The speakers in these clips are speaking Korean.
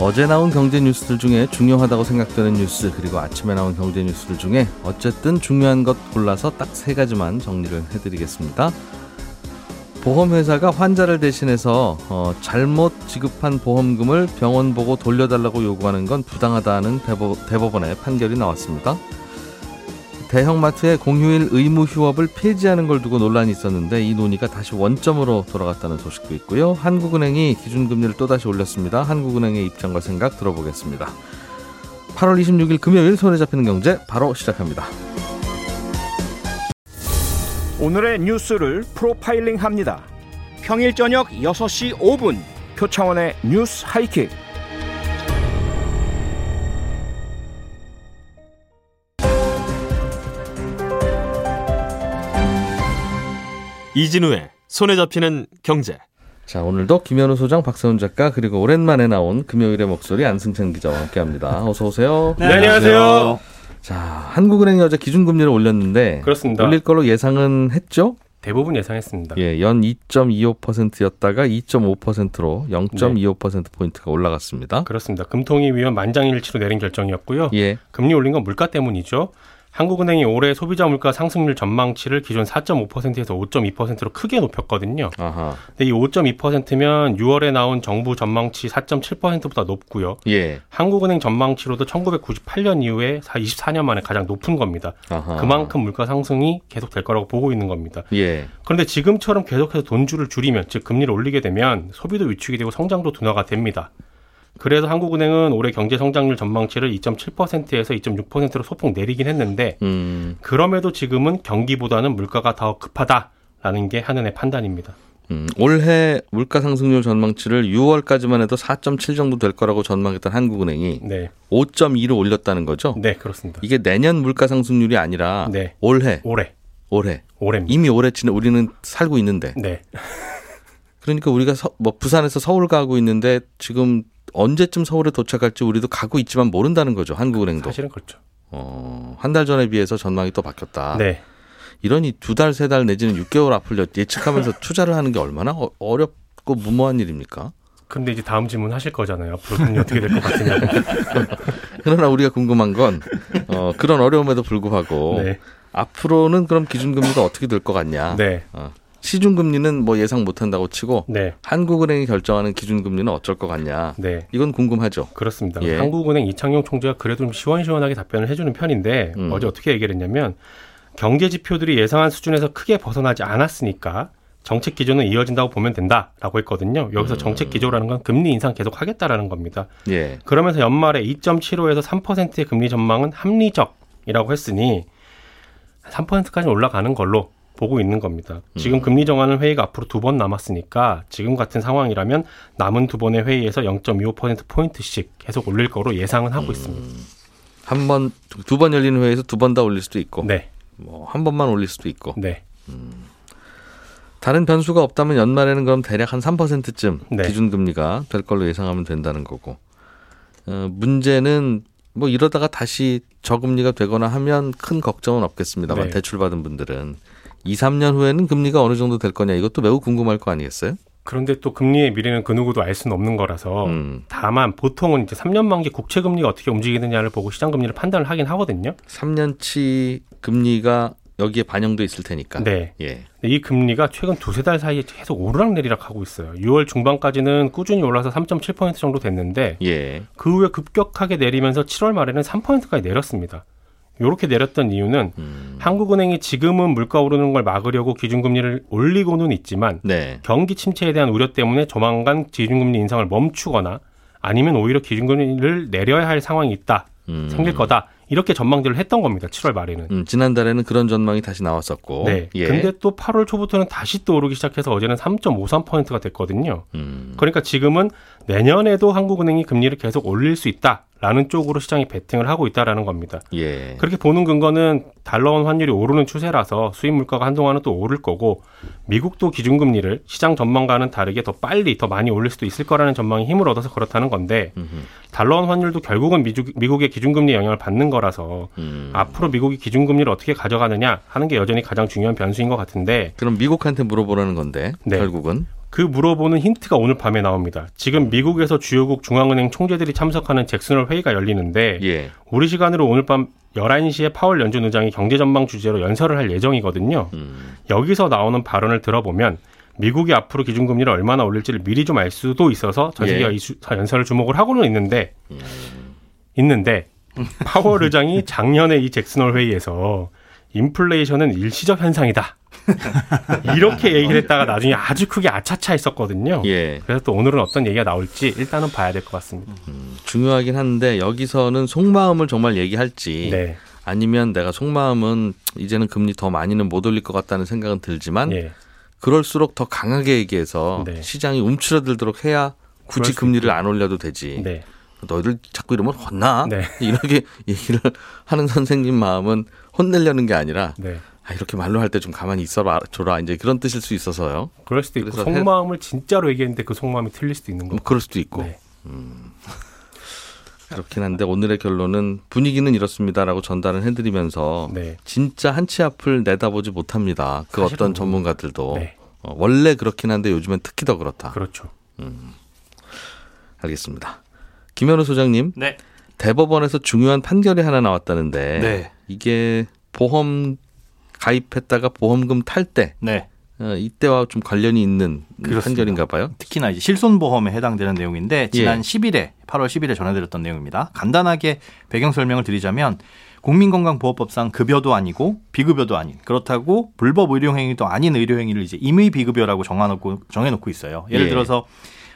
어제 나온 경제 뉴스들 중에 중요하다고 생각되는 뉴스 그리고 아침에 나온 경제 뉴스들 중에 어쨌든 중요한 것 골라서 딱 세 가지만 정리를 해드리겠습니다. 보험회사가 환자를 대신해서 어, 잘못 지급한 보험금을 병원 보고 돌려달라고 요구하는 건 부당하다는 대법, 대법원의 판결이 나왔습니다. 대형마트의 공휴일 의무 휴업을 폐지하는 걸 두고 논란이 있었는데 이 논의가 다시 원점으로 돌아갔다는 소식도 있고요. 한국은행이 기준금리를 또다시 올렸습니다. 한국은행의 입장과 생각 들어보겠습니다. 8월 26일 금요일 손에 잡히는 경제 바로 시작합니다. 오늘의 뉴스를 프로파일링 합니다. 평일 저녁 6시 5분 표창원의 뉴스 하이킥. 이진우의 손에 잡히는 경제. 자 오늘도 김현우 소장, 박세훈 작가 그리고 오랜만에 나온 금요일의 목소리 안승찬 기자와 함께합니다. 어서 오세요. 네, 안녕하세요. 자 한국은행이 어제 기준금리를 올렸는데 그렇습니다. 올릴 걸로 예상은 했죠? 대부분 예상했습니다. 예, 연 2.25%였다가 2.5%로 0.25% 포인트가 올라갔습니다. 그렇습니다. 금통위 위원 만장일치로 내린 결정이었고요. 예, 금리 올린 건 물가 때문이죠. 한국은행이 올해 소비자 물가 상승률 전망치를 기존 4.5%에서 5.2%로 크게 높였거든요. 아하, 근데 이 5.2%면 6월에 나온 정부 전망치 4.7%보다 높고요. 예, 한국은행 전망치로도 1998년 이후에 24년 만에 가장 높은 겁니다. 아하, 그만큼 물가 상승이 계속될 거라고 보고 있는 겁니다. 예, 그런데 지금처럼 계속해서 돈줄을 줄이면 즉 금리를 올리게 되면 소비도 위축이 되고 성장도 둔화가 됩니다. 그래서 한국은행은 올해 경제 성장률 전망치를 2.7%에서 2.6%로 소폭 내리긴 했는데 음, 그럼에도 지금은 경기보다는 물가가 더 급하다라는 게 한은의 판단입니다. 음, 올해 물가 상승률 전망치를 6월까지만 해도 4.7 정도 될 거라고 전망했던 한국은행이 네, 5.2로 올렸다는 거죠? 네 그렇습니다. 이게 내년 물가 상승률이 아니라 네. 올해, 올해, 올해 올해입니다. 이미 올해 지나 우리는 살고 있는데 네, 그러니까 우리가 서, 뭐 부산에서 서울 가고 있는데 지금 언제쯤 서울에 도착할지 우리도 가고 있지만 모른다는 거죠. 한국은행도. 사실은 그렇죠. 어, 한 달 전에 비해서 전망이 또 바뀌었다. 네, 이러니 두 달, 세 달 내지는 6개월 앞을 예측하면서 투자를 하는 게 얼마나 어- 어렵고 무모한 일입니까? 근데 이제 다음 질문 하실 거잖아요. 앞으로 금리 어떻게 될 것 같으냐고. 그러나 우리가 궁금한 건 어, 그런 어려움에도 불구하고 네, 앞으로는 그럼 기준금리가 어떻게 될 것 같냐? 네, 어, 시중금리는 뭐 예상 못한다고 치고 네, 한국은행이 결정하는 기준금리는 어쩔 것 같냐? 네. 이건 궁금하죠. 그렇습니다. 예. 한국은행 이창용 총재가 그래도 좀 시원시원하게 답변을 해주는 편인데 음. 어제 어떻게 얘기를 했냐면 경제 지표들이 예상한 수준에서 크게 벗어나지 않았으니까 정책 기조는 이어진다고 보면 된다라고 했거든요. 여기서 정책 기조라는 건 금리 인상 계속 하겠다라는 겁니다. 예. 그러면서 연말에 2.75에서 3%의 금리 전망은 합리적이라고 했으니 3%까지 올라가는 걸로 보고 있는 겁니다. 지금 금리 정하는 회의가 앞으로 두 번 남았으니까 지금 같은 상황이라면 남은 두 번의 회의에서 0.25% 포인트씩 계속 올릴 거로 예상은 하고 있습니다. 한 번, 두 번 열리는 회의에서 두 번 다 올릴 수도 있고, 네, 뭐, 한 번만 올릴 수도 있고. 네, 다른 변수가 없다면 연말에는 그럼 대략 한 3%쯤 네. 기준금리가 될 걸로 예상하면 된다는 거고. 어, 문제는 뭐 이러다가 다시 저금리가 되거나 하면 큰 걱정은 없겠습니다만 네. 대출받은 분들은 2, 3년 후에는 금리가 어느 정도 될 거냐 이것도 매우 궁금할 거 아니겠어요? 그런데 또 금리의 미래는 그 누구도 알 수는 없는 거라서 음, 다만 보통은 이제 3년 만기 국채 금리가 어떻게 움직이느냐를 보고 시장 금리를 판단을 하긴 하거든요. 3년치 금리가 여기에 반영돼 있을 테니까. 네. 예. 이 금리가 최근 두세 달 사이에 계속 오르락내리락 하고 있어요. 6월 중반까지는 꾸준히 올라서 3.7% 정도 됐는데 예. 그 후에 급격하게 내리면서 7월 말에는 3%까지 내렸습니다. 이렇게 내렸던 이유는 음, 한국은행이 지금은 물가 오르는 걸 막으려고 기준금리를 올리고는 있지만 네. 경기 침체에 대한 우려 때문에 조만간 기준금리 인상을 멈추거나 아니면 오히려 기준금리를 내려야 할 상황이 있다 음, 생길 거다 이렇게 전망들을 했던 겁니다. 7월 말에는. 음, 지난달에는 그런 전망이 다시 나왔었고. 네. 예. 근데 또 8월 초부터는 다시 또 오르기 시작해서 어제는 3.53%가 됐거든요. 음, 그러니까 지금은 내년에도 한국은행이 금리를 계속 올릴 수 있다라는 쪽으로 시장이 베팅을 하고 있다라는 겁니다. 예. 그렇게 보는 근거는 달러원 환율이 오르는 추세라서 수입 물가가 한동안은 또 오를 거고 미국도 기준금리를 시장 전망과는 다르게 더 빨리 더 많이 올릴 수도 있을 거라는 전망이 힘을 얻어서 그렇다는 건데 달러원 환율도 결국은 미국, 미국의 기준금리 영향을 받는 거라서 음. 앞으로 미국이 기준금리를 어떻게 가져가느냐 하는 게 여전히 가장 중요한 변수인 것 같은데 그럼 미국한테 물어보라는 건데 네. 결국은 그 물어보는 힌트가 오늘 밤에 나옵니다. 지금 미국에서 주요국 중앙은행 총재들이 참석하는 잭슨홀 회의가 열리는데 예. 우리 시간으로 오늘 밤 11시에 파월 연준 의장이 경제 전망 주제로 연설을 할 예정이거든요. 음. 여기서 나오는 발언을 들어보면 미국이 앞으로 기준금리를 얼마나 올릴지를 미리 좀 알 수도 있어서 전 세계가 예. 이 수- 연설을 주목을 하고는 있는데 음. 있는데 파월 의장이 작년에 이 잭슨홀 회의에서 인플레이션은 일시적 현상이다. 이렇게 얘기를 했다가 나중에 아주 크게 아차차 했었거든요. 예. 그래서 또 오늘은 어떤 얘기가 나올지 일단은 봐야 될 것 같습니다. 중요하긴 한데 여기서는 속마음을 정말 얘기할지 네. 아니면 내가 속마음은 이제는 금리 더 많이는 못 올릴 것 같다는 생각은 들지만 예. 그럴수록 더 강하게 얘기해서 네. 시장이 움츠러들도록 해야 굳이 수 금리를 있고. 안 올려도 되지. 네. 너희들 자꾸 이러면 혼나? 네. 이렇게 얘기를 하는 선생님 마음은 혼내려는 게 아니라 네. 아, 이렇게 말로 할 때 좀 가만히 있어라 줘라 이제 그런 뜻일 수 있어서요. 그럴 수도 있고 속마음을 진짜로 얘기했는데 그 속마음이 틀릴 수도 있는 뭐 거고. 그럴 수도 있고 네. 그렇긴 한데 오늘의 결론은 분위기는 이렇습니다라고 전달을 해드리면서 네. 진짜 한치 앞을 내다보지 못합니다. 그 어떤 전문가들도 네. 어, 원래 그렇긴 한데 요즘엔 특히 더 그렇다. 그렇죠. 알겠습니다. 김현우 소장님 네. 대법원에서 중요한 판결이 하나 나왔다는데 네. 이게 보험 가입했다가 보험금 탈때 네. 어, 이때와 좀 관련이 있는 그렇습니다. 판결인가 봐요. 특히나 이제 실손보험에 해당되는 내용인데 지난 예. 10일에 8월 10일에 전해드렸던 내용입니다. 간단하게 배경 설명을 드리자면 국민건강보호법상 급여도 아니고 비급여도 아닌 그렇다고 불법 의료행위도 아닌 의료행위를 이제 임의 비급여라고 정해놓고 정해놓고 있어요. 예를 예. 들어서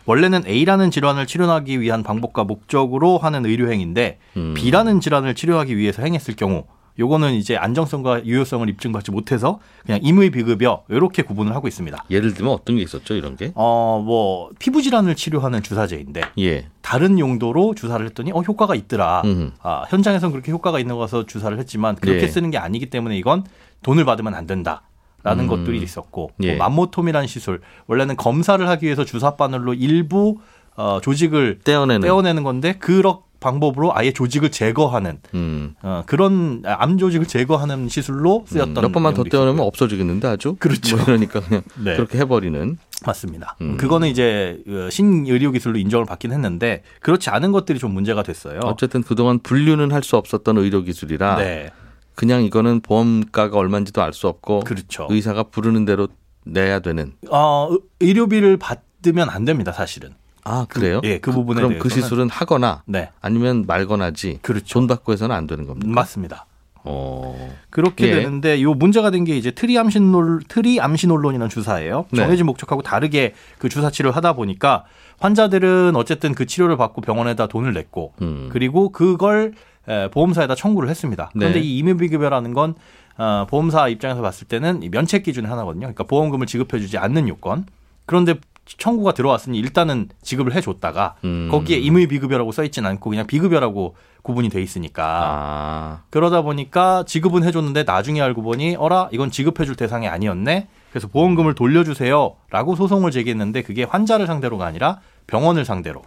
원래는 A라는 질환을 치료하기 위한 방법과 목적으로 하는 의료행위인데 음. B라는 질환을 치료하기 위해서 행했을 경우 요거는 이제 안정성과 유효성을 입증받지 못해서 그냥 임의 비급여 이렇게 구분을 하고 있습니다. 예를 들면 어떤 게 있었죠 이런 게? 어, 뭐 피부 질환을 치료하는 주사제인데 예. 다른 용도로 주사를 했더니 어 효과가 있더라. 음. 아, 현장에서는 그렇게 효과가 있는 거서 주사를 했지만 그렇게 예. 쓰는 게 아니기 때문에 이건 돈을 받으면 안 된다. 라는 음. 것들이 있었고 예. 뭐 맘모톰이라는 시술 원래는 검사를 하기 위해서 주사 바늘로 일부 어, 조직을 떼어내는. 떼어내는 건데 그런 방법으로 아예 조직을 제거하는 음. 어, 그런 암 조직을 제거하는 시술로 쓰였던 몇 번만 더 떼어내면. 없어지겠는데 아주. 그렇죠. 뭐 이러니까 그냥 네. 그렇게 해버리는. 맞습니다. 음. 그거는 이제 어, 신의료 기술로 인정을 받긴 했는데 그렇지 않은 것들이 좀 문제가 됐어요. 어쨌든 그동안 분류는 할 수 없었던 의료 기술이라 네, 그냥 이거는 보험가가 얼마인지도 알 수 없고 그렇죠. 의사가 부르는 대로 내야 되는. 어, 의- 의료비를 받으면 안 됩니다, 사실은. 아 그래요? 예, 그 부분에 그럼 그 대해서는- 시술은 하거나 네, 아니면 말거나지. 그렇죠. 돈 받고 해서는 안 되는 겁니다. 맞습니다. 어. 그렇게 예. 되는데 요 문제가 된 게 이제 트리암시놀 트리암시놀론이라는 주사예요. 네. 정해진 목적하고 다르게 그 주사 치료를 하다 보니까 환자들은 어쨌든 그 치료를 받고 병원에다 돈을 냈고 음. 그리고 그걸 에, 보험사에다 청구를 했습니다. 그런데 네. 이 임의비급여라는 건 어, 보험사 입장에서 봤을 때는 이 면책 기준의 하나거든요. 그러니까 보험금을 지급해주지 않는 요건. 그런데 청구가 들어왔으니 일단은 지급을 해줬다가 음. 거기에 임의비급여라고 써있진 않고 그냥 비급여라고 구분이 돼 있으니까 아. 그러다 보니까 지급은 해줬는데 나중에 알고 보니 어라 이건 지급해줄 대상이 아니었네. 그래서 보험금을 돌려주세요라고 소송을 제기했는데 그게 환자를 상대로가 아니라 병원을 상대로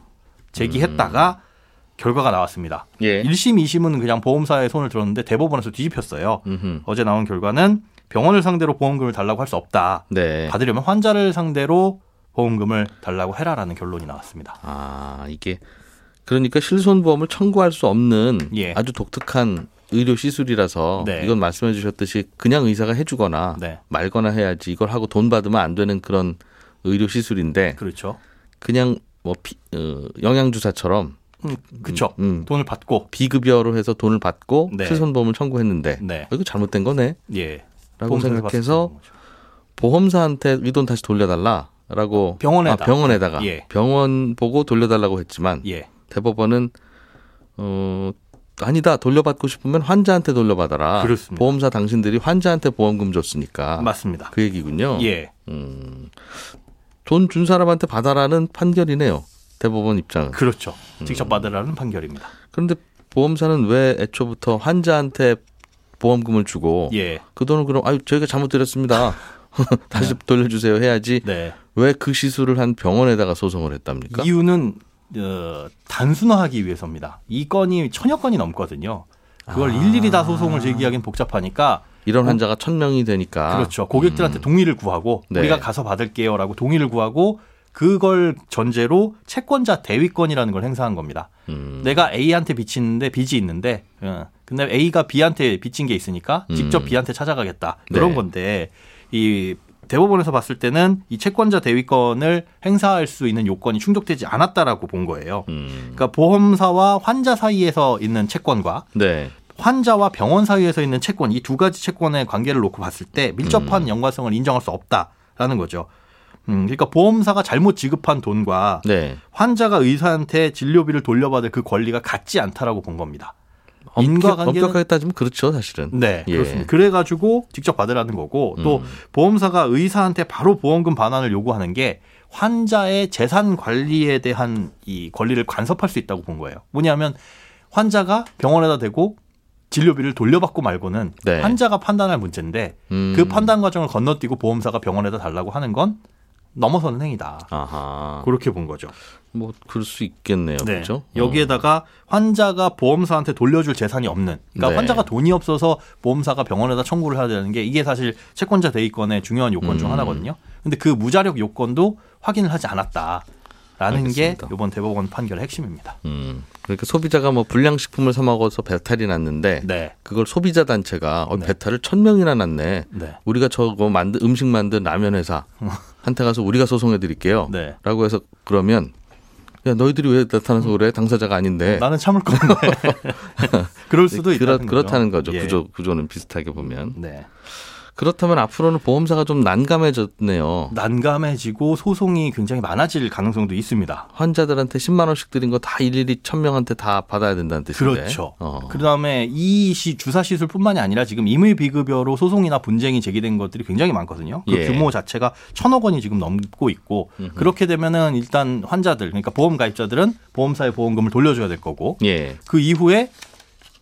제기했다가 결과가 나왔습니다. 예. 1심, 2심은 그냥 보험사에 손을 들었는데 대법원에서 뒤집혔어요. 음흠. 어제 나온 결과는 병원을 상대로 보험금을 달라고 할 수 없다. 네. 받으려면 환자를 상대로 보험금을 달라고 해라라는 결론이 나왔습니다. 아 이게 그러니까 실손보험을 청구할 수 없는 예. 아주 독특한 의료 시술이라서 네. 이건 말씀해 주셨듯이 그냥 의사가 해주거나 네. 말거나 해야지 이걸 하고 돈 받으면 안 되는 그런 의료 시술인데 그렇죠. 그냥 뭐 피, 어, 영양 주사처럼 음, 그쵸. 음, 돈을 받고. 비급여로 해서 돈을 받고 네. 실손보험을 청구했는데 네. 어, 이거 잘못된 거네 예. 라고 생각해서 보험사한테 이 돈 다시 돌려달라 라고 병원에다. 아, 병원에다가 예. 병원 보고 돌려달라고 했지만 예. 대법원은 어 아니다 돌려받고 싶으면 환자한테 돌려받아라. 그렇습니다. 보험사 당신들이 환자한테 보험금 줬으니까 맞습니다. 그 얘기군요. 예. 돈준 사람한테 받아라는 판결이네요. 대법원 입장은. 그렇죠. 음. 직접 받으라는 판결입니다. 그런데 보험사는 왜 애초부터 환자한테 보험금을 주고 예. 그 돈을 그럼 아유 저희가 잘못 드렸습니다. 다시 돌려주세요 해야지 네. 왜 그 시술을 한 병원에다가 소송을 했답니까? 이유는 어, 단순화하기 위해서입니다. 이 건이 천여 건이 넘거든요. 그걸 아. 일일이 다 소송을 제기하기는 복잡하니까 이런 환자가 천 명이 되니까 그렇죠. 고객들한테 동의를 구하고 네. 우리가 가서 받을게요라고 동의를 구하고 그걸 전제로 채권자 대위권이라는 걸 행사한 겁니다. 음. 내가 A한테 빚있는데 빚이 있는데 어, 근데 A가 B한테 빚진 게 있으니까 직접 음. B한테 찾아가겠다. 그런 네. 건데 이 대법원에서 봤을 때는 이 채권자 대위권을 행사할 수 있는 요건이 충족되지 않았다라고 본 거예요. 음. 그러니까 보험사와 환자 사이에서 있는 채권과 네. 환자와 병원 사이에서 있는 채권 이 두 가지 채권의 관계를 놓고 봤을 때 밀접한 연관성을 인정할 수 없다라는 거죠. 음, 그러니까 보험사가 잘못 지급한 돈과 네. 환자가 의사한테 진료비를 돌려받을 그 권리가 같지 않다라고 본 겁니다. 엄격, 인과관계는- 엄격하게 따지면 그렇죠, 사실은. 네, 예. 그렇습니다. 그래가지고 직접 받으라는 거고 또 음. 보험사가 의사한테 바로 보험금 반환을 요구하는 게 환자의 재산 관리에 대한 이 권리를 간섭할 수 있다고 본 거예요. 뭐냐면 환자가 병원에다 대고 진료비를 돌려받고 말고는 네. 환자가 판단할 문제인데 음. 그 판단 과정을 건너뛰고 보험사가 병원에다 달라고 하는 건 넘어서는 행위다. 아하. 그렇게 본 거죠. 뭐 그럴 수 있겠네요. 네. 그렇죠? 여기에다가 환자가 보험사한테 돌려줄 재산이 없는 그러니까 네. 환자가 돈이 없어서 보험사가 병원에다 청구를 해야 되는 게 이게 사실 채권자 대위권의 중요한 요건 중 음. 하나거든요. 근데 그 무자력 요건도 확인을 하지 알겠습니다. 게 이번 대법원 판결의 핵심입니다. 음. 그러니까 소비자가 뭐 불량식품을 사 먹어서 배탈이 났는데 네. 그걸 소비자 단체가 어, 네. 배탈을 천 명이나 났네. 네. 우리가 저거 만든 음식 만든 라면 회사 한테 가서 우리가 소송해 드릴게요. 네. 라고 해서 그러면 야 너희들이 왜 나타나서 그래 당사자가 아닌데 나는 참을 건데. 그럴 수도 그렇, 있다는 그렇다는 거죠. 예. 구조 구조는 비슷하게 보면 네. 그렇다면 앞으로는 보험사가 좀 난감해졌네요. 난감해지고 소송이 굉장히 많아질 가능성도 있습니다. 환자들한테 10만 원씩 드린 거 다 일일이 천 명한테 다 받아야 된다는 뜻인데. 그렇죠. 어. 그다음에 이 시, 주사 시술뿐만이 아니라 지금 임의 비급여로 소송이나 분쟁이 제기된 것들이 굉장히 많거든요. 그 예. 규모 자체가 천억 원이 지금 넘고 있고 그렇게 되면은 일단 환자들 그러니까 보험 가입자들은 보험사의 보험금을 돌려줘야 될 거고 예. 그 이후에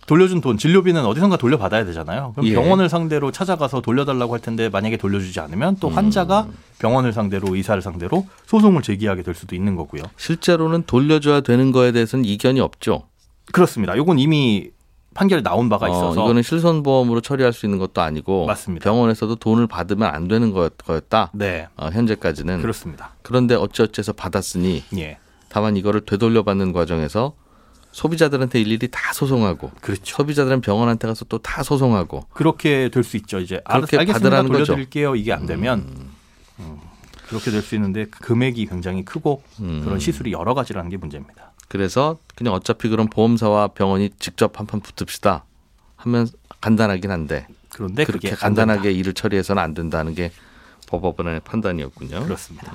돌려준 돈 진료비는 어디선가 돌려받아야 되잖아요. 그럼 예. 병원을 상대로 찾아가서 돌려달라고 할 텐데 만약에 돌려주지 않으면 또 환자가 음. 병원을 상대로 의사를 상대로 소송을 제기하게 될 수도 있는 거고요. 실제로는 돌려줘야 되는 거에 대해서는 이견이 없죠. 그렇습니다. 요건 이미 판결이 나온 바가 어, 있어서 이거는 실손보험으로 처리할 수 있는 것도 아니고 맞습니다. 병원에서도 돈을 받으면 안 되는 거였, 거였다. 네 어, 현재까지는. 그렇습니다. 그런데 어찌어찌해서 받았으니 예 다만 이거를 되돌려받는 과정에서 소비자들한테 일일이 다 소송하고 그렇죠. 소비자들은 병원한테 가서 또 다 소송하고 그렇게 될 수 있죠. 이제 알, 그렇게 알겠습니다. 받으라는 거죠. 돌려드릴게요. 이게 안 되면 음, 그렇게 될 수 있는데 그 금액이 굉장히 크고 음. 그런 시술이 여러 가지라는 게 문제입니다. 그래서 그냥 어차피 그런 보험사와 병원이 직접 한판 붙읍시다 하면 간단하긴 한데 그런데 그렇게 간단하게. 일을 처리해서는 안 된다는 게 법원의 판단이었군요. 그렇습니다.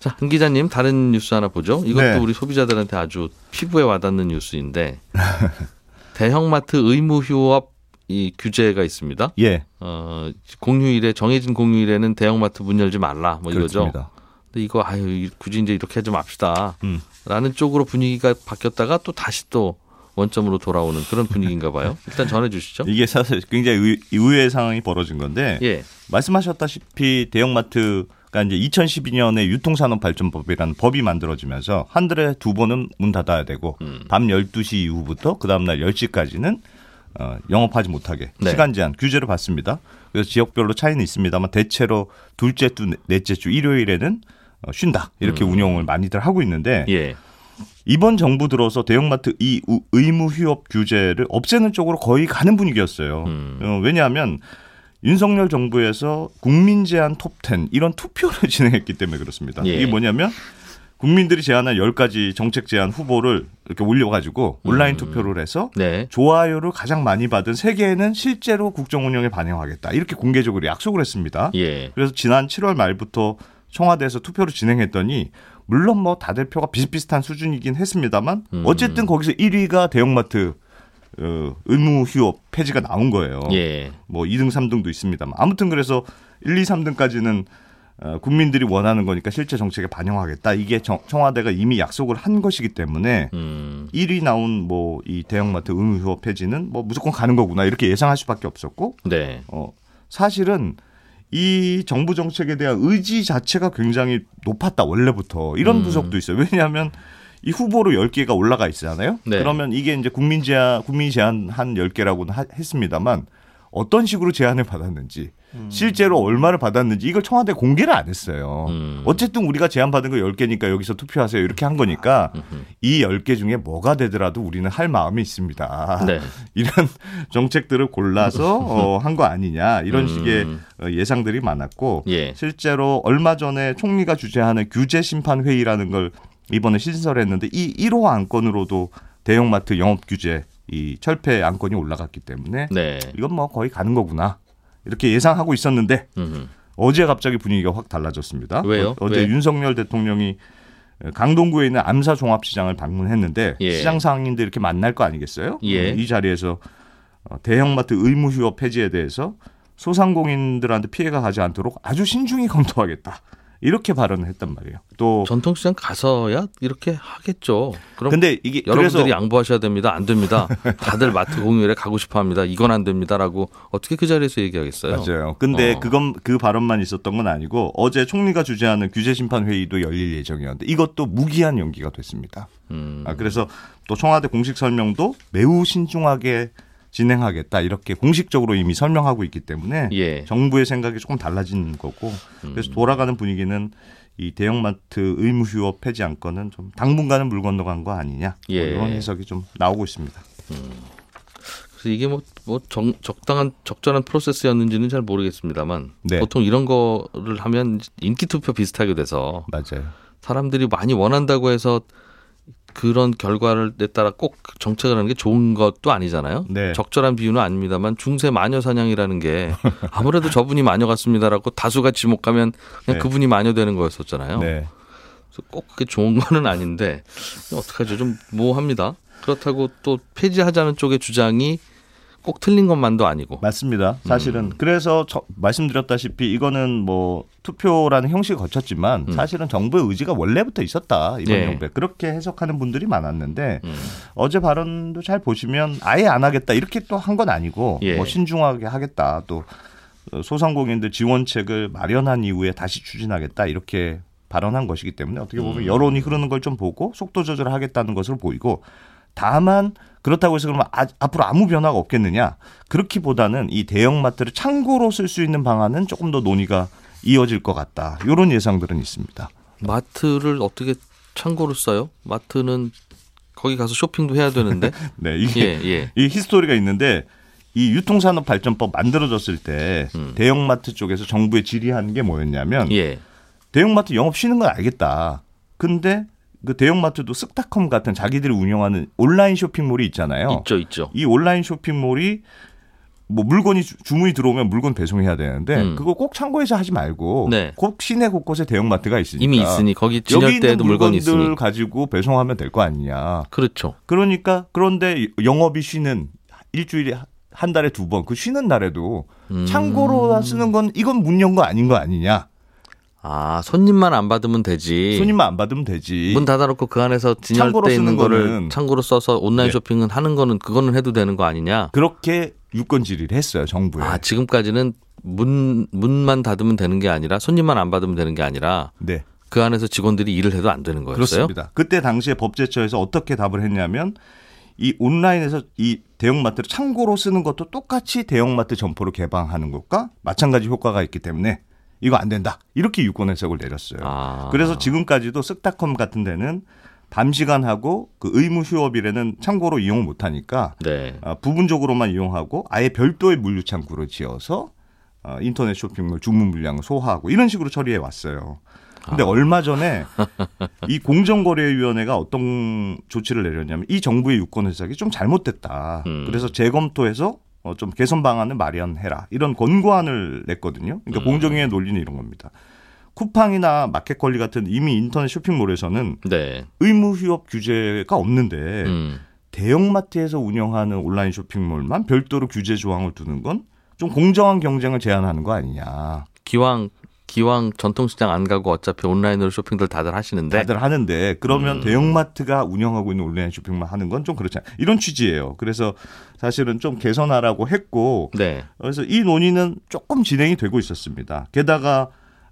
자, 은 기자님 다른 뉴스 하나 보죠. 이것도 네. 우리 소비자들한테 아주 피부에 와닿는 뉴스인데 대형마트 의무 휴업 이 규제가 있습니다. 예, 어, 공휴일에 정해진 공휴일에는 대형마트 문 열지 말라 뭐 이거죠. 그렇습니다. 근데 이거 아유 이- 굳이 이제 이렇게 하지 맙시다. 음. 라는 쪽으로 분위기가 바뀌었다가 또 다시 또 원점으로 돌아오는 그런 분위기인가 봐요. 일단 전해 주시죠. 이게 사실 굉장히 의, 의외의 상황이 벌어진 건데 예. 말씀하셨다시피 대형마트 가 이제 2012년에 유통산업 발전법이라는 법이 만들어지면서 한 달에 두 번은 문 닫아야 되고 음. 밤 12시 이후부터 그 다음 날 10시까지는 어, 영업하지 못하게 네. 시간 제한 규제를 받습니다. 그래서 지역별로 차이는 있습니다만 대체로 둘째 주, 넷째 주 일요일에는 어, 쉰다 이렇게 운영을 많이들 하고 있는데 음. 예. 이번 정부 들어서 대형마트 이 우- 의무 휴업 규제를 없애는 쪽으로 거의 가는 분위기였어요. 음. 어, 왜냐하면 윤석열 정부에서 국민 제안 톱10 이런 투표를 진행했기 때문에 그렇습니다. 예. 이게 뭐냐면 국민들이 제안한 10가지 정책 제안 후보를 이렇게 올려가지고 온라인 음. 투표를 해서 네. 좋아요를 가장 많이 받은 세 개는 실제로 국정 운영에 반영하겠다. 이렇게 공개적으로 약속을 했습니다. 예. 그래서 지난 7월 말부터 청와대에서 투표를 진행했더니 물론 뭐 다들 표가 비슷비슷한 수준이긴 했습니다만 음. 어쨌든 거기서 1위가 대형마트 어, 의무 휴업 폐지가 나온 거예요. 예. 뭐 2등, 3등도 있습니다만 아무튼 그래서 1, 2, 3등까지는 어, 국민들이 원하는 거니까 실제 정책에 반영하겠다. 이게 정- 청와대가 이미 약속을 한 것이기 때문에 음. 1위 나온 뭐 이 대형마트 의무 휴업 폐지는 뭐 무조건 가는 거구나 이렇게 예상할 수밖에 없었고 네. 어 사실은 이 정부 정책에 대한 의지 자체가 굉장히 높았다 원래부터 이런 음. 분석도 있어요. 왜냐하면 이 후보로 10개가 올라가 있잖아요. 네. 그러면 이게 이제 국민 제한 국민이 제한 한 10개라고는 하- 했습니다만 어떤 식으로 제한을 받았는지 실제로 얼마를 받았는지 이걸 청와대 공개를 안 했어요. 음. 어쨌든 우리가 제안 받은 거 10개니까 여기서 투표하세요. 이렇게 한 거니까 이 10개 중에 뭐가 되더라도 우리는 할 마음이 있습니다. 네. 이런 정책들을 골라서 어, 한 거 아니냐 이런 음. 식의 어, 예상들이 많았고 예. 실제로 얼마 전에 총리가 주재하는 규제 심판 회의라는 걸 이번에 신설했는데 이 1호 안건으로도 대형마트 영업 규제 이 철폐 안건이 올라갔기 때문에 네. 이건 뭐 거의 가는 거구나 이렇게 예상하고 있었는데 음. 어제 갑자기 분위기가 확 달라졌습니다. 왜요? 어, 제 왜? 윤석열 대통령이 강동구에 있는 암사 종합시장을 방문했는데 예. 시장 상인들 이렇게 만날 거 아니겠어요? 예. 이 자리에서 어, 대형마트 의무 휴업 폐지에 대해서 소상공인들한테 피해가 가지 않도록 아주 신중히 검토하겠다. 이렇게 발언을 했단 말이에요. 또 전통시장 가서야 이렇게 하겠죠. 그럼 근데 이게 여러분들이 그래서 양보하셔야 됩니다. 안 됩니다. 다들 마트 공휴일에 가고 싶어 합니다. 이건 안 됩니다라고 어떻게 그 자리에서 얘기하겠어요? 맞아요. 근데 어. 그건 그 발언만 있었던 건 아니고 어제 총리가 주재하는 규제 심판 회의도 열릴 예정이었는데 이것도 무기한 연기가 됐습니다. 음. 아, 그래서 또 청와대 공식 설명도 매우 신중하게 진행하겠다 이렇게 공식적으로 이미 설명하고 있기 때문에 예. 정부의 생각이 조금 달라진 거고 그래서 돌아가는 분위기는 이 대형마트 의무 휴업 폐지 안건은 좀 당분간은 물 건너간 거 아니냐 뭐 예. 이런 해석이 좀 나오고 있습니다. 그래서 이게 뭐, 뭐 정, 적당한 적절한 프로세스였는지는 잘 모르겠습니다만 네. 보통 이런 거를 하면 인기 투표 비슷하게 돼서 맞아요. 사람들이 많이 원한다고 해서 그런 결과를 내 따라 꼭 정책을 하는 게 좋은 것도 아니잖아요. 네. 적절한 비유는 아닙니다만 중세 마녀 사냥이라는 게 아무래도 저분이 마녀 같습니다라고 다수가 지목하면 그냥 네. 그분이 마녀 되는 거였었잖아요. 네. 그래서 꼭 그게 좋은 거는 아닌데 어떡하죠? 좀 모호합니다. 그렇다고 또 폐지하자는 쪽의 주장이 꼭 틀린 것만도 아니고. 맞습니다. 사실은 음. 그래서 저, 말씀드렸다시피 이거는 뭐 투표라는 형식을 거쳤지만 음. 사실은 정부의 의지가 원래부터 있었다 이번 예. 정부에 그렇게 해석하는 분들이 많았는데 음. 어제 발언도 잘 보시면 아예 안 하겠다 이렇게 또 한 건 아니고 예. 뭐 신중하게 하겠다 또 어, 소상공인들 지원책을 마련한 이후에 다시 추진하겠다 이렇게 발언한 것이기 때문에 어떻게 보면 음. 여론이 흐르는 걸 좀 보고 속도 조절을 하겠다는 것으로 보이고 다만 그렇다고 해서 그러면 아, 앞으로 아무 변화가 없겠느냐 그렇기보다는 이 대형마트를 창고로 쓸 수 있는 방안은 조금 더 논의가 이어질 것 같다 이런 예상들은 있습니다. 마트를 어떻게 창고로 써요? 마트는 거기 가서 쇼핑도 해야 되는데. 네 이게 예, 예. 이 히스토리가 있는데 이 유통산업 발전법 만들어졌을 때 음. 대형마트 쪽에서 정부에 질의한 게 뭐였냐면 예. 대형마트 영업 쉬는 건 알겠다. 근데 그 대형마트도 쓱닷컴 같은 자기들이 운영하는 온라인 쇼핑몰이 있잖아요. 있죠, 있죠. 이 온라인 쇼핑몰이 뭐 물건이 주- 주문이 들어오면 물건 배송해야 되는데 음. 그거 꼭 창고에서 하지 말고 네. 꼭 시내 곳곳에 대형마트가 있으니까 이미 있으니 거기 진열대에도 물건이 있으니. 가지고 배송하면 될 거 아니냐. 그렇죠. 그러니까 그런데 영업이 쉬는 일주일에 한 달에 두 번 그 쉬는 날에도 음. 창고로 쓰는 건 이건 문 연 거 아닌 거 아니냐. 아, 손님만 안 받으면 되지. 손님만 안 받으면 되지. 문 닫아놓고 그 안에서 진열대 있는 쓰는 거를 거는 창고로 써서 온라인 네. 쇼핑은 하는 거는 그거는 해도 되는 거 아니냐? 그렇게 유권 질의를 했어요 정부에. 아, 지금까지는 문 문만 닫으면 되는 게 아니라 손님만 안 받으면 되는 게 아니라 네 그 안에서 직원들이 일을 해도 안 되는 거였어요. 그렇습니다. 그때 당시에 법제처에서 어떻게 답을 했냐면 이 온라인에서 이 대형마트를 창고로 쓰는 것도 똑같이 대형마트 점포를 개방하는 것과 마찬가지 효과가 있기 때문에 이거 안 된다. 이렇게 유권 해석을 내렸어요. 아. 그래서 지금까지도 쓱닷컴 같은 데는 밤 시간하고 그 의무 휴업일에는 창고로 이용을 못 하니까 네. 아, 부분적으로만 이용하고 아예 별도의 물류 창구를 지어서 어, 인터넷 쇼핑몰 주문 물량을 소화하고 이런 식으로 처리해 왔어요. 근데 아. 얼마 전에 이 공정거래위원회가 어떤 조치를 내렸냐면 이 정부의 유권 해석이 좀 잘못됐다. 음. 그래서 재검토해서 어, 좀 개선 방안을 마련해라. 이런 권고안을 냈거든요. 그러니까 음. 공정위의 논리는 이런 겁니다. 쿠팡이나 마켓컬리 같은 이미 인터넷 쇼핑몰에서는 네. 의무 휴업 규제가 없는데 음. 대형마트에서 운영하는 온라인 쇼핑몰만 별도로 규제 조항을 두는 건 좀 공정한 경쟁을 제한하는 거 아니냐. 기왕 기왕 전통시장 안 가고 어차피 온라인으로 쇼핑들 다들 하시는데 다들 하는데 그러면 음. 대형마트가 운영하고 있는 온라인 쇼핑만 하는 건 좀 그렇지 않 이런 취지예요. 그래서 사실은 좀 개선하라고 했고 네. 그래서 이 논의는 조금 진행이 되고 있었습니다. 게다가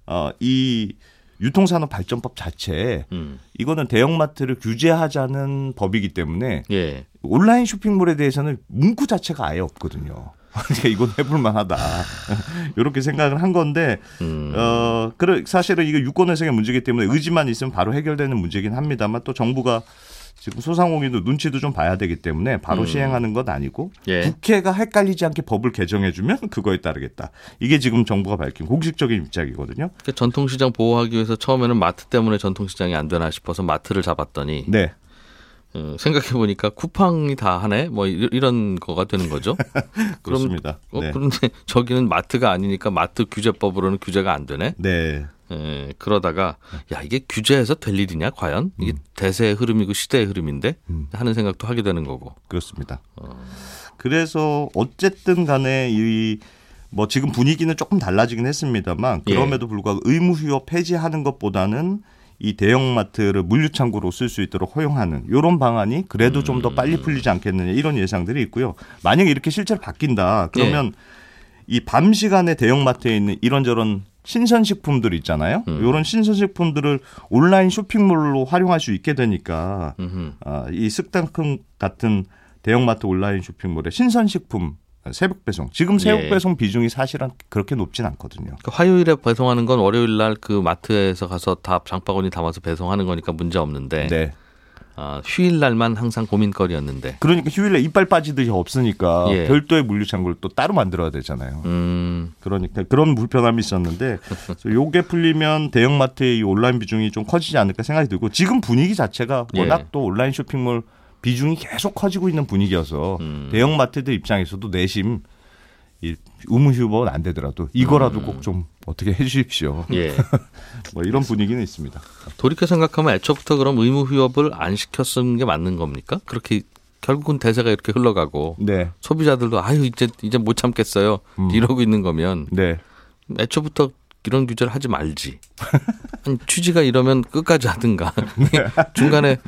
어, 이 유통산업 발전법 자체 음. 이거는 대형마트를 규제하자는 법이기 때문에 예. 온라인 쇼핑몰에 대해서는 문구 자체가 아예 없거든요. 그러니까 이건 해볼 만하다. 이렇게 생각을 한 건데, 음. 어, 그래, 사실은 이거 유권 해석의 문제이기 때문에 의지만 있으면 바로 해결되는 문제긴 합니다만 또 정부가 지금 소상공인도 눈치도 좀 봐야 되기 때문에 바로 음. 시행하는 건 아니고 예. 국회가 헷갈리지 않게 법을 개정해주면 그거에 따르겠다. 이게 지금 정부가 밝힌 공식적인 입장이거든요. 그 전통시장 보호하기 위해서 처음에는 마트 때문에 전통시장이 안 되나 싶어서 마트를 잡았더니 네. 어, 생각해 보니까 쿠팡이 다 하네 뭐 이- 이런 거가 되는 거죠. 그럼 그렇습니다. 어, 네. 그런데 저기는 마트가 아니니까 마트 규제법으로는 규제가 안 되네. 네. 예, 그러다가 야 이게 규제해서 될 일이냐 과연 이게 대세의 흐름이고 시대의 흐름인데 음. 하는 생각도 하게 되는 거고. 그렇습니다. 그래서 어쨌든 간에 이뭐 지금 분위기는 조금 달라지긴 했습니다만 예. 그럼에도 불구하고 의무 휴업 폐지하는 것보다는 이 대형마트를 물류창고로 쓸 수 있도록 허용하는 이런 방안이 그래도 좀더 빨리 풀리지 않겠느냐 이런 예상들이 있고요. 만약에 이렇게 실제로 바뀐다 그러면 이밤 시간에 대형마트에 있는 이런저런 신선식품들 있잖아요. 음. 이런 신선식품들을 온라인 쇼핑몰로 활용할 수 있게 되니까. 아, 이 쓱당큼 같은 대형마트 온라인 쇼핑몰의 신선식품 새벽 배송. 지금 새벽 예. 배송 비중이 사실은 그렇게 높진 않거든요. 그 화요일에 배송하는 건 월요일 날 그 마트에서 가서 다 장바구니 담아서 배송하는 거니까 문제 없는데 네. 아, 휴일 날만 항상 고민거리였는데. 그러니까 휴일에 이빨 빠지듯이 없으니까 예. 별도의 물류 창고를 또 따로 만들어야 되잖아요. 음, 그러니까 그런 불편함이 있었는데 요게 풀리면 대형마트의 이 온라인 비중이 좀 커지지 않을까 생각이 들고 지금 분위기 자체가 예. 워낙 또 온라인 쇼핑몰 비중이 계속 커지고 있는 분위기여서 음. 대형 마트들 입장에서도 내심 이 의무 휴업은 안 되더라도 이거라도 꼭좀 어떻게 해주십시오. 예. 뭐 이런 분위기는 있습니다. 돌이켜 생각하면 애초부터 그럼 의무 휴업을 안 시켰은 게 맞는 겁니까? 그렇게 결국은 대세가 이렇게 흘러가고 네, 소비자들도 아유 이제 이제 못 참겠어요 음. 이러고 있는 거면 네, 애초부터 이런 규제를 하지 말지. 아니, 취지가 이러면 끝까지 하든가. 중간에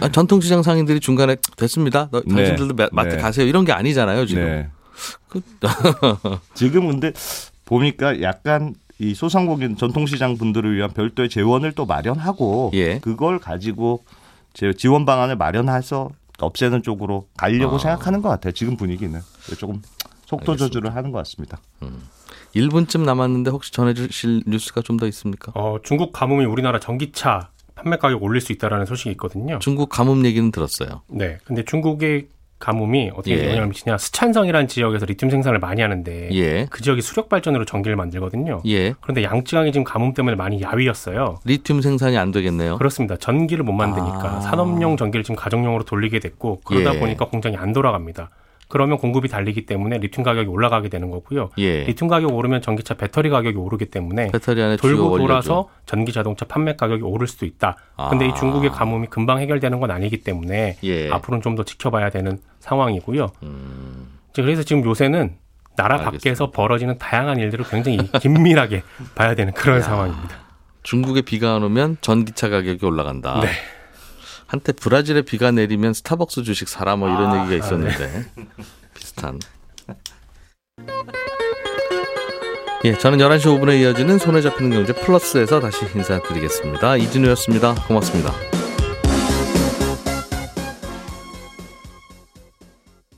아, 전통시장 상인들이 중간에 됐습니다. 너, 네. 당신들도 마- 마트 네. 가세요. 이런 게 아니잖아요 지금. 네. 그- 지금 근데 보니까 약간 이 소상공인 전통시장 분들을 위한 별도의 재원을 또 마련하고 예. 그걸 가지고 제 지원 방안을 마련해서 없애는 쪽으로 가려고 아. 생각하는 것 같아요. 지금 분위기는 조금 속도 알겠습니다. 조절을 하는 것 같습니다. 1분쯤 남았는데 혹시 전해주실 뉴스가 좀 더 있습니까? 어, 중국 가뭄이 우리나라 전기차 판매 가격 올릴 수 있다라는 소식이 있거든요. 중국 가뭄 얘기는 들었어요. 네. 근데 중국의 가뭄이 어떻게 예. 영향을 미치냐? 스촨성이라는 지역에서 리튬 생산을 많이 하는데 예. 그 지역이 수력 발전으로 전기를 만들거든요. 예. 그런데 양쯔강이 지금 가뭄 때문에 많이 야위였어요. 리튬 생산이 안 되겠네요. 그렇습니다. 전기를 못 만드니까 아. 산업용 전기를 지금 가정용으로 돌리게 됐고 그러다 예. 보니까 공장이 안 돌아갑니다. 그러면 공급이 달리기 때문에 리튬 가격이 올라가게 되는 거고요. 예. 리튬 가격 오르면 전기차 배터리 가격이 오르기 때문에 배터리 안에 돌고. 돌아서 전기 자동차 판매 가격이 오를 수도 있다. 근데 아. 이 중국의 가뭄이 금방 해결되는 건 아니기 때문에 예. 앞으로는 좀 더 지켜봐야 되는 상황이고요. 음, 그래서 지금 요새는 나라 알겠습니다. 밖에서 벌어지는 다양한 일들을 굉장히 긴밀하게 봐야 되는 그런 상황입니다. 중국에 비가 안 오면 전기차 가격이 올라간다. 네. 한때 브라질에 비가 내리면 스타벅스 주식 사라 뭐 이런 아, 얘기가 있었는데 비슷한. 예, 저는 11시 5분에 이어지는 손에 잡히는 경제 플러스에서 다시 인사드리겠습니다. 이진우였습니다. 고맙습니다.